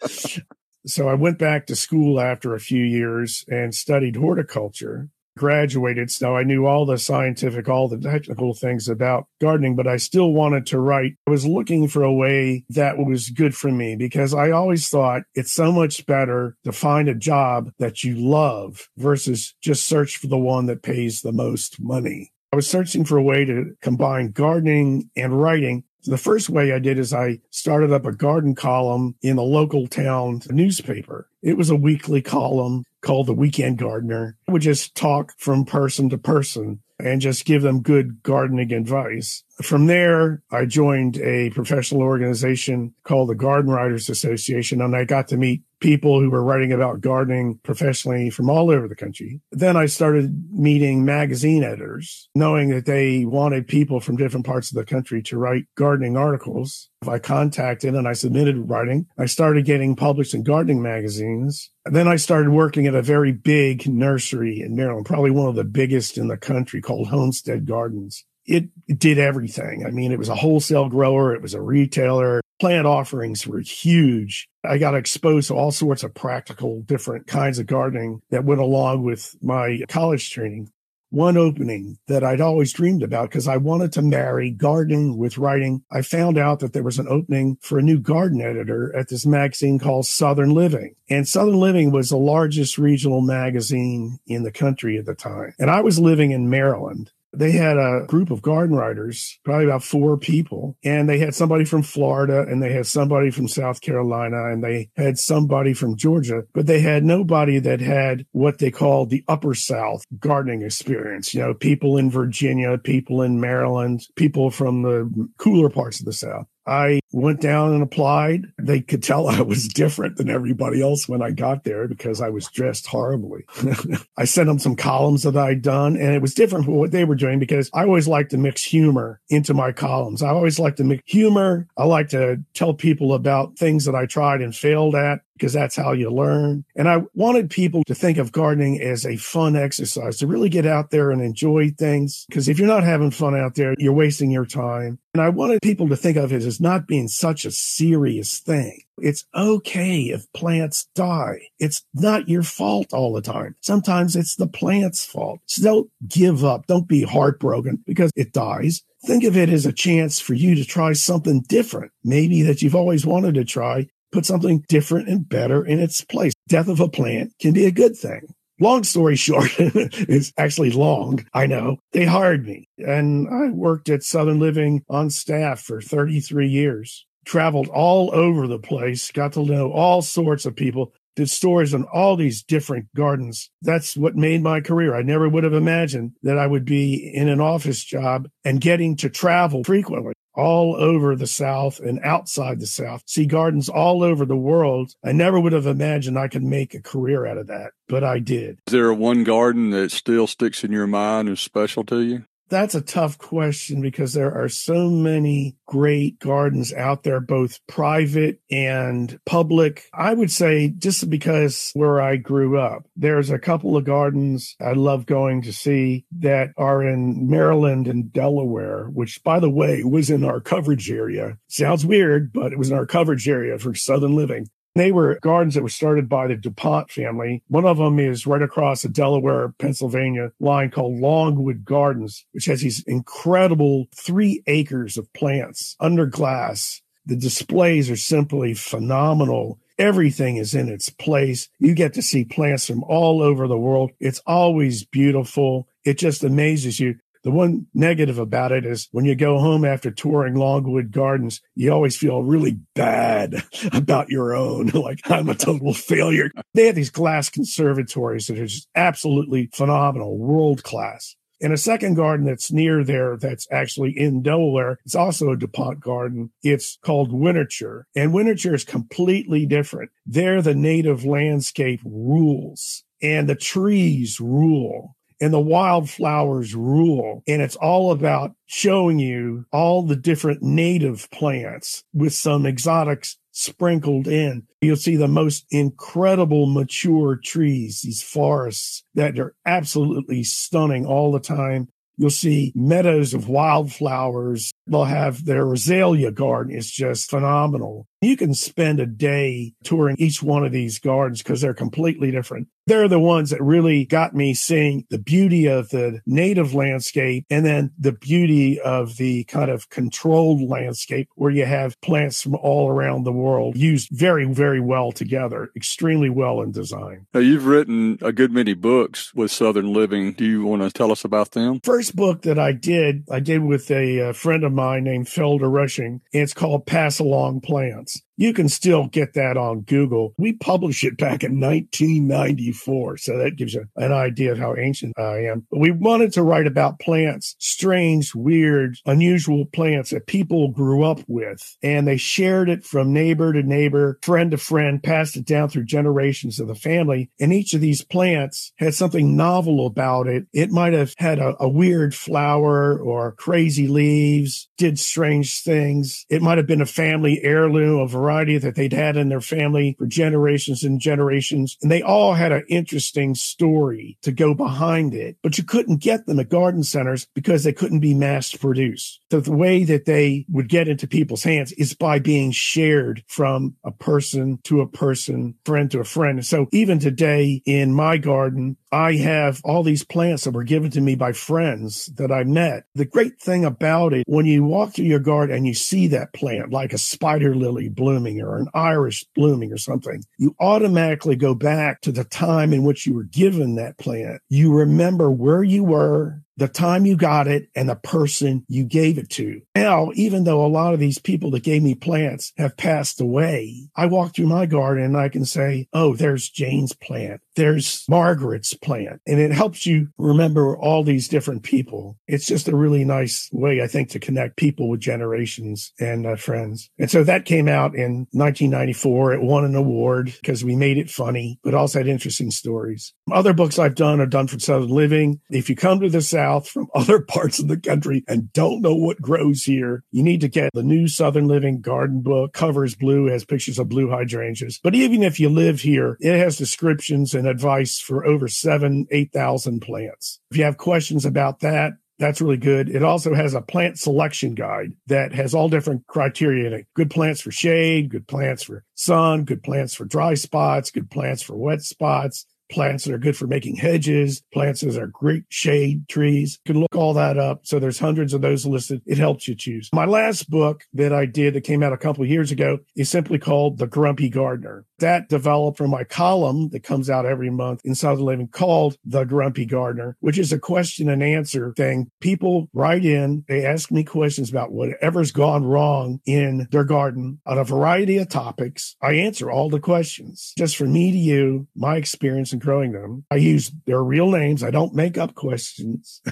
[SPEAKER 2] so I went back to school after a few years and studied horticulture graduated. So I knew all the scientific, all the technical things about gardening, but I still wanted to write. I was looking for a way that was good for me because I always thought it's so much better to find a job that you love versus just search for the one that pays the most money. I was searching for a way to combine gardening and writing So the first way I did is I started up a garden column in a local town newspaper. It was a weekly column called The Weekend Gardener. I would just talk from person to person and just give them good gardening advice. From there, I joined a professional organization called the Garden Writers Association, and I got to meet people who were writing about gardening professionally from all over the country. Then I started meeting magazine editors, knowing that they wanted people from different parts of the country to write gardening articles. I contacted and I submitted writing. I started getting published in gardening magazines. then I started working at a very big nursery in Maryland, probably one of the biggest in the country called Homestead Gardens it did everything. I mean, it was a wholesale grower, it was a retailer, plant offerings were huge. I got exposed to all sorts of practical, different kinds of gardening that went along with my college training one opening that I'd always dreamed about because I wanted to marry gardening with writing. I found out that there was an opening for a new garden editor at this magazine called Southern Living. And Southern Living was the largest regional magazine in the country at the time. And I was living in Maryland. They had a group of garden writers, probably about four people, and they had somebody from Florida and they had somebody from South Carolina and they had somebody from Georgia, but they had nobody that had what they called the upper South gardening experience. You know, people in Virginia, people in Maryland, people from the cooler parts of the South. I went down and applied. They could tell I was different than everybody else when I got there because I was dressed horribly. I sent them some columns that I'd done, and it was different from what they were doing because I always like to mix humor into my columns. I always like to mix humor. I like to tell people about things that I tried and failed at because that's how you learn. And I wanted people to think of gardening as a fun exercise, to really get out there and enjoy things. Because if you're not having fun out there, you're wasting your time. And I wanted people to think of it as not being such a serious thing. It's okay if plants die. It's not your fault all the time. Sometimes it's the plant's fault. So don't give up. Don't be heartbroken because it dies. Think of it as a chance for you to try something different, maybe that you've always wanted to try put something different and better in its place. Death of a plant can be a good thing. Long story short, it's actually long. I know they hired me and I worked at Southern Living on staff for 33 years, traveled all over the place, got to know all sorts of people, did stories on all these different gardens. That's what made my career. I never would have imagined that I would be in an office job and getting to travel frequently all over the South and outside the South, see gardens all over the world. I never would have imagined I could make a career out of that, but I did.
[SPEAKER 1] Is there a one garden that still sticks in your mind and special to you?
[SPEAKER 2] That's a tough question because there are so many great gardens out there, both private and public. I would say just because where I grew up, there's a couple of gardens I love going to see that are in Maryland and Delaware, which by the way was in our coverage area. Sounds weird, but it was in our coverage area for Southern Living. They were gardens that were started by the DuPont family. One of them is right across the Delaware, Pennsylvania line called Longwood Gardens, which has these incredible three acres of plants under glass. The displays are simply phenomenal. Everything is in its place. You get to see plants from all over the world. It's always beautiful. It just amazes you. The one negative about it is when you go home after touring Longwood Gardens, you always feel really bad about your own. like, I'm a total failure. They have these glass conservatories that are just absolutely phenomenal, world class. And a second garden that's near there, that's actually in Delaware, it's also a DuPont garden. It's called Winterthur. And Winterthur is completely different. There, the native landscape rules and the trees rule and the wildflowers rule. And it's all about showing you all the different native plants with some exotics sprinkled in. You'll see the most incredible mature trees, these forests that are absolutely stunning all the time. You'll see meadows of wildflowers. They'll have their azalea garden. It's just phenomenal. You can spend a day touring each one of these gardens because they're completely different. They're the ones that really got me seeing the beauty of the native landscape and then the beauty of the kind of controlled landscape where you have plants from all around the world used very, very well together, extremely well in design.
[SPEAKER 1] Now, you've written a good many books with Southern Living. Do you want to tell us about them?
[SPEAKER 2] First book that I did, I did with a, a friend of mine named Felder Rushing. It's called Passalong Plants points you can still get that on Google. We published it back in 1994. So that gives you an idea of how ancient I am. But we wanted to write about plants, strange, weird, unusual plants that people grew up with. And they shared it from neighbor to neighbor, friend to friend, passed it down through generations of the family. And each of these plants had something novel about it. It might have had a, a weird flower or crazy leaves, did strange things. It might have been a family heirloom, a variety variety that they'd had in their family for generations and generations. And they all had an interesting story to go behind it, but you couldn't get them at garden centers because they couldn't be mass produced. So the way that they would get into people's hands is by being shared from a person to a person, friend to a friend. And so even today in my garden, I have all these plants that were given to me by friends that I met. The great thing about it, when you walk through your garden and you see that plant, like a spider lily blooming or an iris blooming or something, you automatically go back to the time in which you were given that plant. You remember where you were, the time you got it and the person you gave it to. Now, even though a lot of these people that gave me plants have passed away, I walk through my garden and I can say, oh, there's Jane's plant. There's Margaret's plant. And it helps you remember all these different people. It's just a really nice way, I think, to connect people with generations and uh, friends. And so that came out in 1994. It won an award because we made it funny, but also had interesting stories. Other books I've done are done for Southern Living. If you come to the South, South from other parts of the country and don't know what grows here, you need to get the new Southern Living Garden book. Covers blue, has pictures of blue hydrangeas. But even if you live here, it has descriptions and advice for over seven, 8,000 plants. If you have questions about that, that's really good. It also has a plant selection guide that has all different criteria in it. Good plants for shade, good plants for sun, good plants for dry spots, good plants for wet spots, plants that are good for making hedges, plants that are great shade trees. You can look all that up. So there's hundreds of those listed. It helps you choose. My last book that I did that came out a couple years ago is simply called The Grumpy Gardener. That developed from my column that comes out every month in Southern Living called The Grumpy Gardener, which is a question and answer thing. People write in, they ask me questions about whatever's gone wrong in their garden on a variety of topics. I answer all the questions just from me to you, my experience and growing them. I use their real names. I don't make up questions.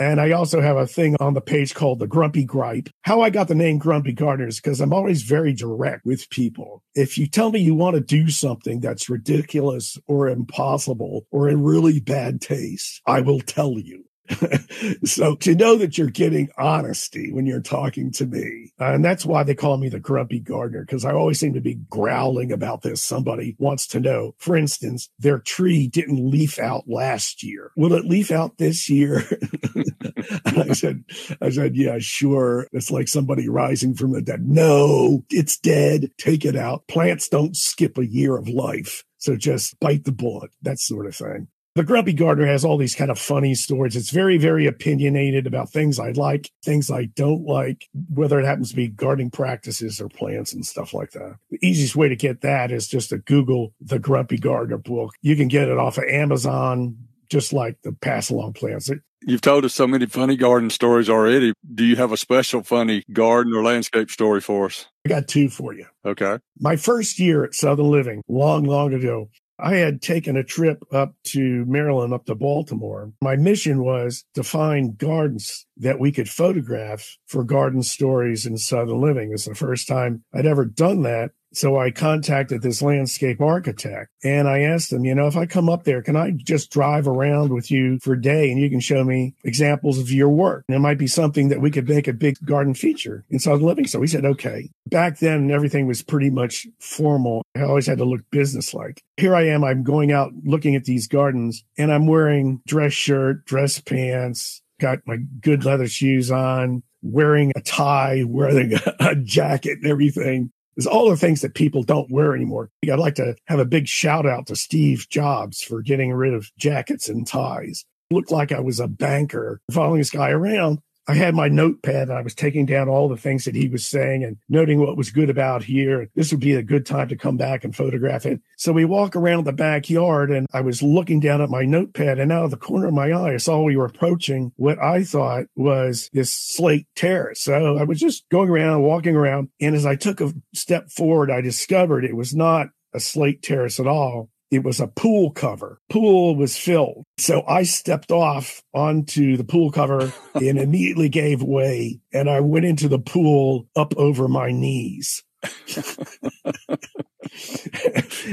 [SPEAKER 2] And I also have a thing on the page called the Grumpy Gripe. How I got the name Grumpy Gardener is because I'm always very direct with people. If you tell me you want to do something that's ridiculous or impossible or in really bad taste, I will tell you. so to know that you're getting honesty when you're talking to me, uh, and that's why they call me the grumpy gardener, because I always seem to be growling about this. Somebody wants to know, for instance, their tree didn't leaf out last year. Will it leaf out this year? I said, I said, yeah, sure. It's like somebody rising from the dead. No, it's dead. Take it out. Plants don't skip a year of life. So just bite the bullet, that sort of thing. The Grumpy Gardener has all these kind of funny stories. It's very, very opinionated about things I like, things I don't like, whether it happens to be gardening practices or plants and stuff like that. The easiest way to get that is just to Google the Grumpy Gardener book. You can get it off of Amazon, just like the Passalong Plants.
[SPEAKER 1] You've told us so many funny garden stories already. Do you have a special funny garden or landscape story for us?
[SPEAKER 2] I got two for you.
[SPEAKER 1] Okay.
[SPEAKER 2] My first year at Southern Living, long, long ago, I had taken a trip up to Maryland, up to Baltimore. My mission was to find gardens that we could photograph for garden stories in Southern Living. It's the first time I'd ever done that. So I contacted this landscape architect and I asked him, you know, if I come up there, can I just drive around with you for a day and you can show me examples of your work? And it might be something that we could make a big garden feature in Southern Living. So he said, okay. Back then, everything was pretty much formal. I always had to look businesslike. Here I am. I'm going out looking at these gardens and I'm wearing dress shirt, dress pants, got my good leather shoes on, wearing a tie, wearing a jacket and everything. It's all the things that people don't wear anymore. I'd like to have a big shout out to Steve Jobs for getting rid of jackets and ties. Looked like I was a banker following this guy around. I had my notepad and I was taking down all the things that he was saying and noting what was good about here. This would be a good time to come back and photograph it. So we walk around the backyard and I was looking down at my notepad and out of the corner of my eye, I saw we were approaching what I thought was this slate terrace. So I was just going around, walking around. And as I took a step forward, I discovered it was not a slate terrace at all it was a pool cover. Pool was filled. So I stepped off onto the pool cover and immediately gave way. And I went into the pool up over my knees.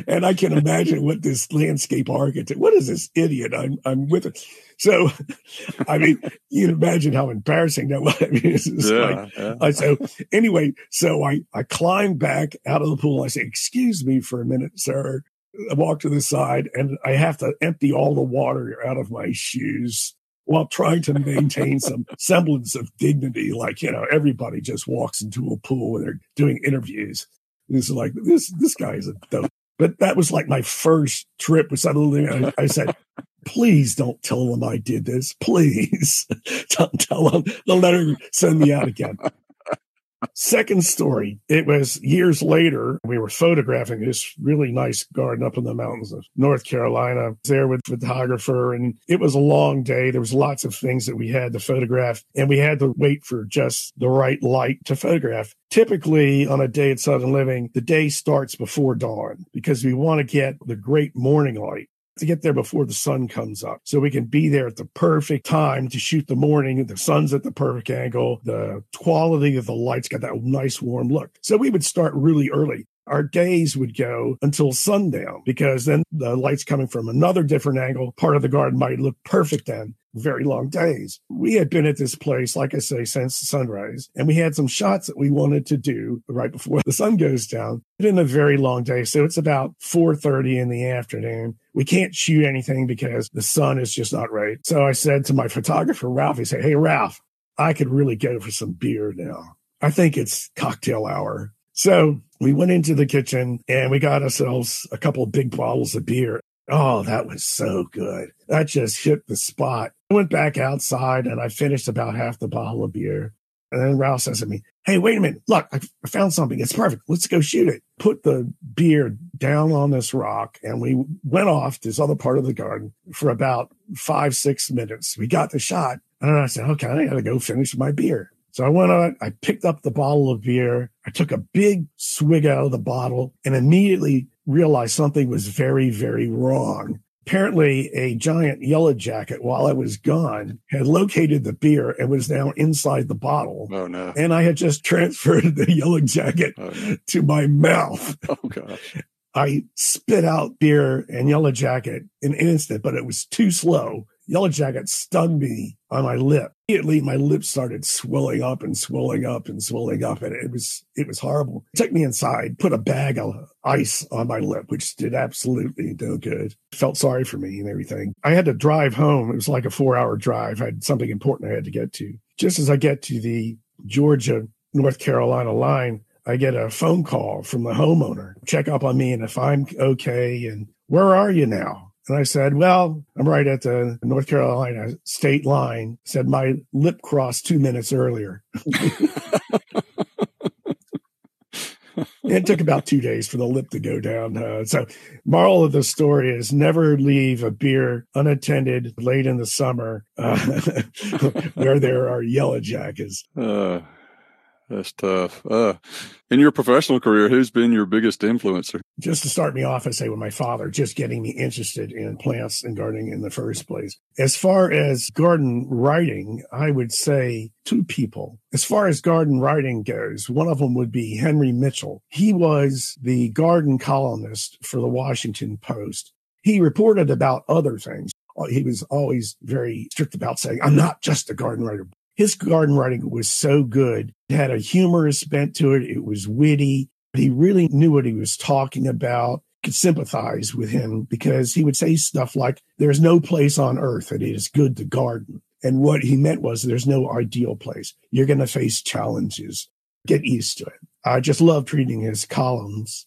[SPEAKER 2] and I can imagine what this landscape architect, what is this idiot? I'm, I'm with it. So, I mean, you can imagine how embarrassing that was. I mean, yeah, like, yeah. Uh, so anyway, so I, I climbed back out of the pool. I say, excuse me for a minute, sir. I walk to the side and I have to empty all the water out of my shoes while trying to maintain some semblance of dignity. Like, you know, everybody just walks into a pool when they're doing interviews. This is like, this, this guy is a dope. But that was like my first trip with suddenly I, I said, please don't tell them I did this. Please don't tell them. They'll never send me out again. Second story, it was years later. We were photographing this really nice garden up in the mountains of North Carolina. There with photographer, and it was a long day. There was lots of things that we had to photograph, and we had to wait for just the right light to photograph. Typically, on a day at Southern Living, the day starts before dawn because we want to get the great morning light to get there before the sun comes up so we can be there at the perfect time to shoot the morning. The sun's at the perfect angle. The quality of the lights got that nice warm look. So we would start really early our days would go until sundown because then the light's coming from another different angle. Part of the garden might look perfect then very long days. We had been at this place, like I say, since sunrise, and we had some shots that we wanted to do right before the sun goes down. It's been a very long day, so it's about 4:30 in the afternoon. We can't shoot anything because the sun is just not right. So I said to my photographer, Ralph, he said, Hey, Ralph, I could really go for some beer now. I think it's cocktail hour. So we went into the kitchen and we got ourselves a couple big bottles of beer. Oh, that was so good. That just hit the spot. I went back outside and I finished about half the bottle of beer. And then Ralph says to me, Hey, wait a minute. Look, I found something. It's perfect. Let's go shoot it. Put the beer down on this rock and we went off to this other part of the garden for about five, six minutes. We got the shot. And then I said, okay, I got to go finish my beer. So I went on, I picked up the bottle of beer. I took a big swig out of the bottle and immediately realized something was very, very wrong. Apparently, a giant yellow jacket, while I was gone, had located the beer and was now inside the bottle.
[SPEAKER 1] Oh, no.
[SPEAKER 2] And I had just transferred the yellow jacket oh, no. to my mouth.
[SPEAKER 1] Oh, gosh.
[SPEAKER 2] I spit out beer and yellow jacket in an instant, but it was too slow. Yellow jacket stung me on my lip. Immediately, my lips started swelling up and swelling up and swelling up, and it was it was horrible. Took me inside, put a bag of ice on my lip, which did absolutely no good. Felt sorry for me and everything. I had to drive home. It was like a four hour drive. I had something important I had to get to. Just as I get to the Georgia North Carolina line, I get a phone call from the homeowner, check up on me and if I'm okay and where are you now? And I said, Well, I'm right at the North Carolina state line. Said my lip crossed two minutes earlier. it took about two days for the lip to go down. Uh, so, moral of the story is never leave a beer unattended late in the summer uh, where there are yellow jackets.
[SPEAKER 1] Uh, that's tough. Uh, in your professional career, who's been your biggest influencer?
[SPEAKER 2] Just to start me off, I say with my father, just getting me interested in plants and gardening in the first place. As far as garden writing, I would say two people. As far as garden writing goes, one of them would be Henry Mitchell. He was the garden columnist for the Washington Post. He reported about other things. He was always very strict about saying, I'm not just a garden writer his garden writing was so good. It had a humorous bent to it. It was witty. He really knew what he was talking about. Could sympathize with him because he would say stuff like, There's no place on earth that it is good to garden. And what he meant was there's no ideal place. You're going to face challenges. Get used to it. I just loved reading his columns.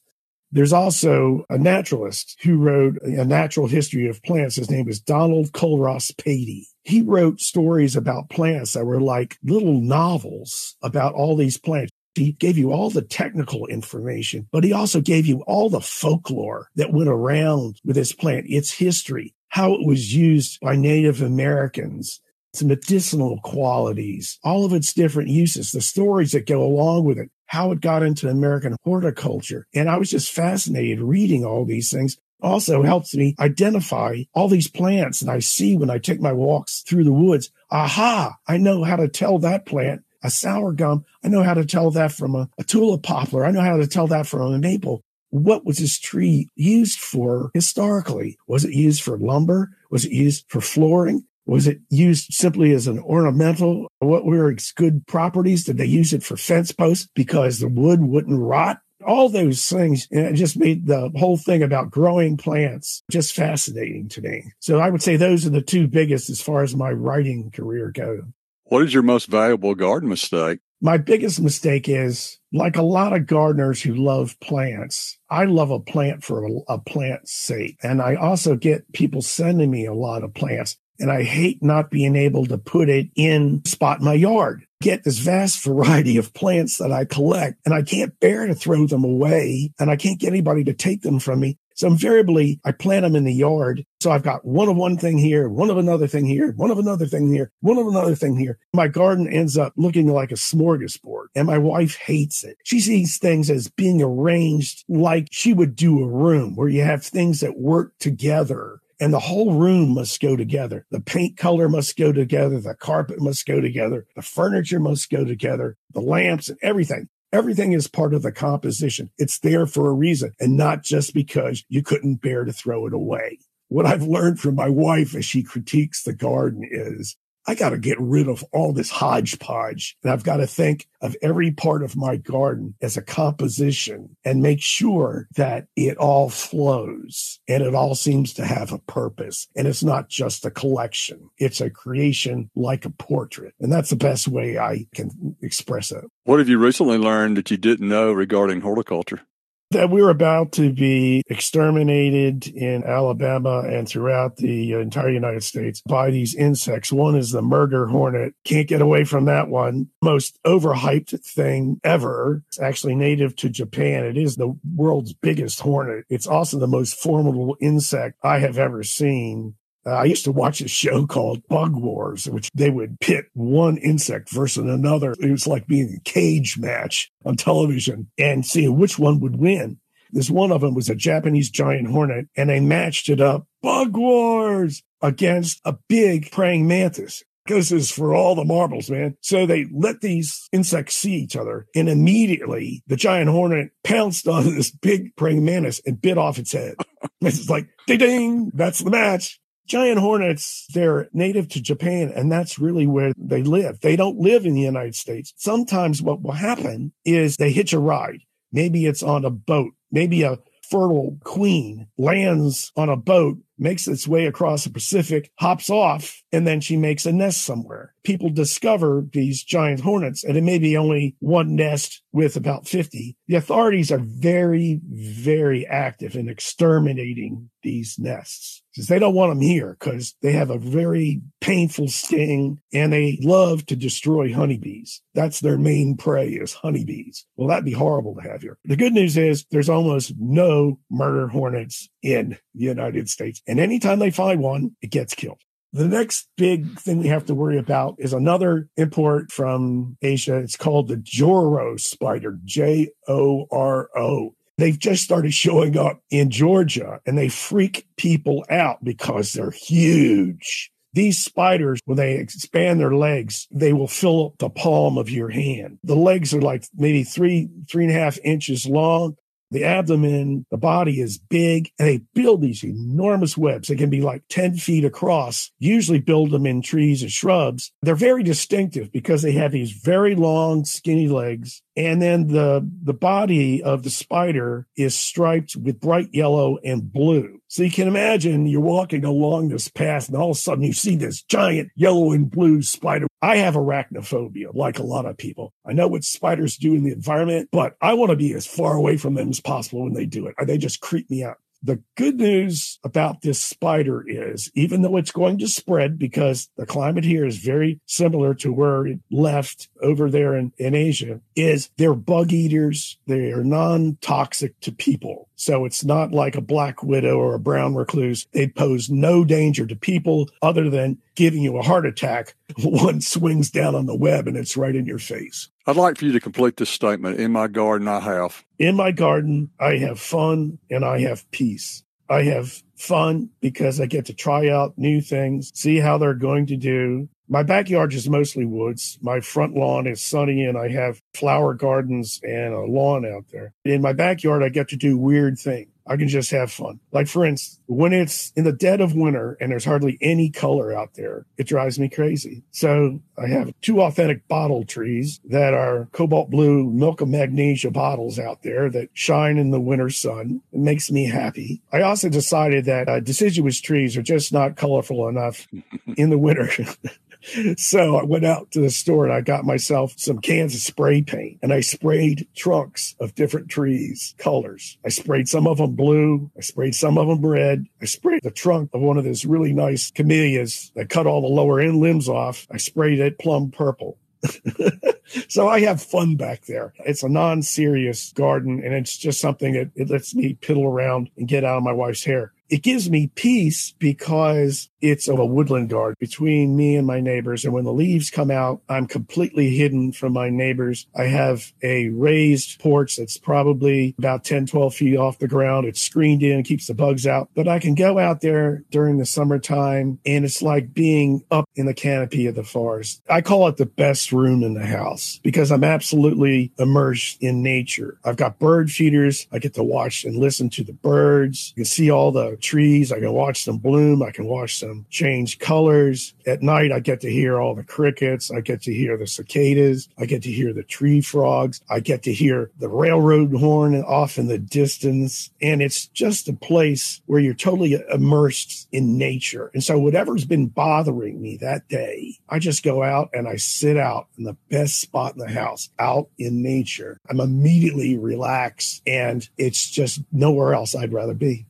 [SPEAKER 2] There's also a naturalist who wrote a natural history of plants. His name is Donald Culross Peattie he wrote stories about plants that were like little novels about all these plants. He gave you all the technical information, but he also gave you all the folklore that went around with this plant, its history, how it was used by Native Americans, its medicinal qualities, all of its different uses, the stories that go along with it, how it got into American horticulture. And I was just fascinated reading all these things also helps me identify all these plants and I see when I take my walks through the woods, aha, I know how to tell that plant a sour gum. I know how to tell that from a, a tulip poplar. I know how to tell that from a maple. what was this tree used for historically? Was it used for lumber? Was it used for flooring? Was it used simply as an ornamental? What were its good properties? Did they use it for fence posts because the wood wouldn't rot? All those things and it just made the whole thing about growing plants just fascinating to me. So I would say those are the two biggest as far as my writing career goes.
[SPEAKER 1] What is your most valuable garden mistake?
[SPEAKER 2] My biggest mistake is like a lot of gardeners who love plants, I love a plant for a, a plant's sake. And I also get people sending me a lot of plants and I hate not being able to put it in spot in my yard. Get this vast variety of plants that I collect and I can't bear to throw them away and I can't get anybody to take them from me. So invariably I plant them in the yard. So I've got one of one thing here, one of another thing here, one of another thing here, one of another thing here. My garden ends up looking like a smorgasbord and my wife hates it. She sees things as being arranged like she would do a room where you have things that work together and the whole room must go together. The paint color must go together. The carpet must go together. The furniture must go together. The lamps and everything. Everything is part of the composition. It's there for a reason and not just because you couldn't bear to throw it away. What I've learned from my wife as she critiques the garden is I got to get rid of all this hodgepodge. And I've got to think of every part of my garden as a composition and make sure that it all flows and it all seems to have a purpose. And it's not just a collection. It's a creation like a portrait. And that's the best way I can express it.
[SPEAKER 1] What have you recently learned that you didn't know regarding horticulture?
[SPEAKER 2] That we're about to be exterminated in Alabama and throughout the uh, entire United States by these insects. One is the murder hornet. Can't get away from that one. Most overhyped thing ever. It's actually native to Japan. It is the world's biggest hornet. It's also the most formidable insect I have ever seen. Uh, I used to watch a show called Bug Wars, which they would pit one insect versus another. It was like being a cage match on television and seeing which one would win. This one of them was a Japanese giant hornet, and they matched it up, Bug Wars, against a big praying mantis. This is for all the marbles, man. So they let these insects see each other, and immediately the giant hornet pounced on this big praying mantis and bit off its head. it's like, ding, ding, that's the match giant hornets, they're native to Japan, and that's really where they live. They don't live in the United States. Sometimes what will happen is they hitch a ride. Maybe it's on a boat. Maybe a fertile queen lands on a boat, makes its way across the Pacific, hops off, and then she makes a nest somewhere. People discover these giant hornets, and it may be only one nest with about 50. The authorities are very, very active in exterminating these nests because they don't want them here because they have a very painful sting and they love to destroy honeybees. That's their main prey is honeybees. Well, that'd be horrible to have here. The good news is there's almost no murder hornets in the United States. And anytime they find one, it gets killed. The next big thing we have to worry about is another import from Asia. It's called the Joro spider, J O R O. They've just started showing up in Georgia and they freak people out because they're huge. These spiders, when they expand their legs, they will fill up the palm of your hand. The legs are like maybe three, three and a half inches long. The abdomen, the body is big, and they build these enormous webs. They can be like 10 feet across, usually build them in trees and shrubs. They're very distinctive because they have these very long, skinny legs. And then the, the body of the spider is striped with bright yellow and blue. So you can imagine you're walking along this path and all of a sudden you see this giant yellow and blue spider. I have arachnophobia, like a lot of people. I know what spiders do in the environment, but I want to be as far away from them as possible when they do it. They just creep me out. The good news about this spider is, even though it's going to spread because the climate here is very similar to where it left over there in, in Asia, is they're bug eaters. They are non toxic to people. So it's not like a black widow or a brown recluse. They pose no danger to people other than giving you a heart attack. One swings down on the web and it's right in your face.
[SPEAKER 1] I'd like for you to complete this statement. In my garden, I have.
[SPEAKER 2] In my garden, I have fun and I have peace. I have fun because I get to try out new things, see how they're going to do. My backyard is mostly woods. My front lawn is sunny and I have flower gardens and a lawn out there. In my backyard, I get to do weird things. I can just have fun. Like, for instance, when it's in the dead of winter and there's hardly any color out there, it drives me crazy. So I have two authentic bottle trees that are cobalt blue milk of magnesia bottles out there that shine in the winter sun. It makes me happy. I also decided that uh, deciduous trees are just not colorful enough in the winter. so I went out to the store and I got myself some cans of spray paint and I sprayed trunks of different trees, colors. I sprayed some of them blue. I sprayed some of them red. I sprayed the trunk of one of those really nice camellias that cut all the lower end limbs off. I sprayed it plum purple. so I have fun back there. It's a non-serious garden and it's just something that it lets me piddle around and get out of my wife's hair. It gives me peace because it's a woodland garden between me and my neighbors. And when the leaves come out, I'm completely hidden from my neighbors. I have a raised porch that's probably about 10, 12 feet off the ground. It's screened in, keeps the bugs out, but I can go out there during the summertime and it's like being up in the canopy of the forest. I call it the best room in the house because I'm absolutely immersed in nature. I've got bird feeders. I get to watch and listen to the birds. You can see all the trees. I can watch them bloom. I can watch them change colors. At night, I get to hear all the crickets. I get to hear the cicadas. I get to hear the tree frogs. I get to hear the railroad horn off in the distance. And it's just a place where you're totally immersed in nature. And so whatever's been bothering me that day, I just go out and I sit out in the best spot in the house, out in nature. I'm immediately relaxed and it's just nowhere else I'd rather be.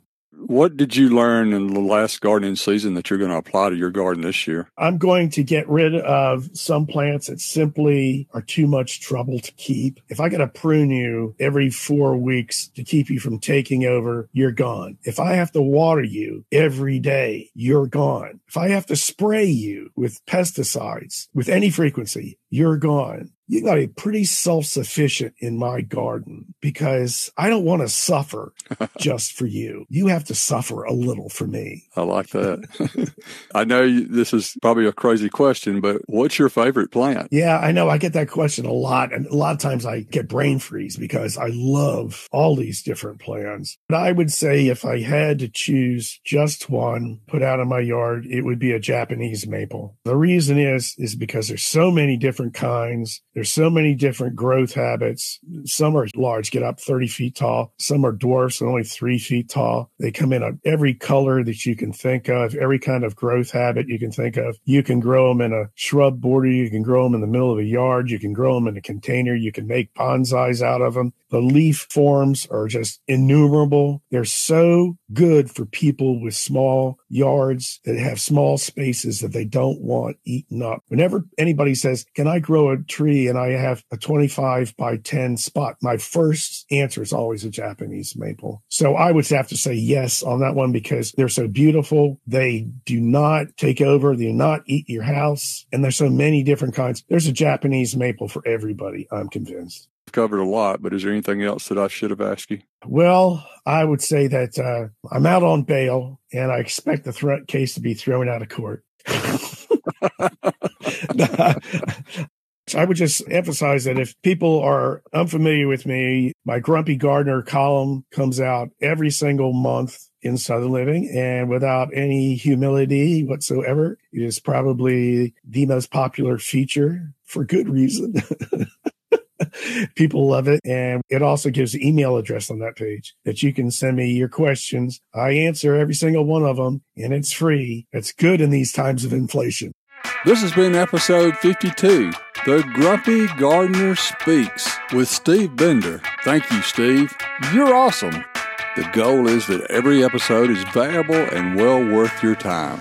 [SPEAKER 1] What did you learn in the last gardening season that you're going to apply to your garden this year?
[SPEAKER 2] I'm going to get rid of some plants that simply are too much trouble to keep. If I got to prune you every four weeks to keep you from taking over, you're gone. If I have to water you every day, you're gone. If I have to spray you with pesticides with any frequency, you're gone you got to be pretty self sufficient in my garden because I don't want to suffer just for you. You have to suffer a little for me.
[SPEAKER 1] I like that. I know this is probably a crazy question, but what's your favorite plant?
[SPEAKER 2] Yeah, I know. I get that question a lot. And a lot of times I get brain freeze because I love all these different plants. But I would say if I had to choose just one put out in my yard, it would be a Japanese maple. The reason is, is because there's so many different kinds. There's so many different growth habits. Some are large, get up 30 feet tall. Some are dwarfs, only three feet tall. They come in every color that you can think of, every kind of growth habit you can think of. You can grow them in a shrub border. You can grow them in the middle of a yard. You can grow them in a container. You can make bonsais out of them. The leaf forms are just innumerable. They're so good for people with small yards that have small spaces that they don't want eaten up. Whenever anybody says, Can I grow a tree and I have a 25 by 10 spot? My first answer is always a Japanese maple. So I would have to say yes on that one because they're so beautiful. They do not take over, they do not eat your house. And there's so many different kinds. There's a Japanese maple for everybody, I'm convinced
[SPEAKER 1] covered a lot, but is there anything else that I should have asked you?
[SPEAKER 2] Well, I would say that uh, I'm out on bail and I expect the threat case to be thrown out of court. I would just emphasize that if people are unfamiliar with me, my Grumpy Gardener column comes out every single month in Southern Living and without any humility whatsoever. It is probably the most popular feature for good reason. People love it. And it also gives email address on that page that you can send me your questions. I answer every single one of them and it's free. It's good in these times of inflation.
[SPEAKER 1] This has been episode 52 The Grumpy Gardener Speaks with Steve Bender. Thank you, Steve. You're awesome. The goal is that every episode is valuable and well worth your time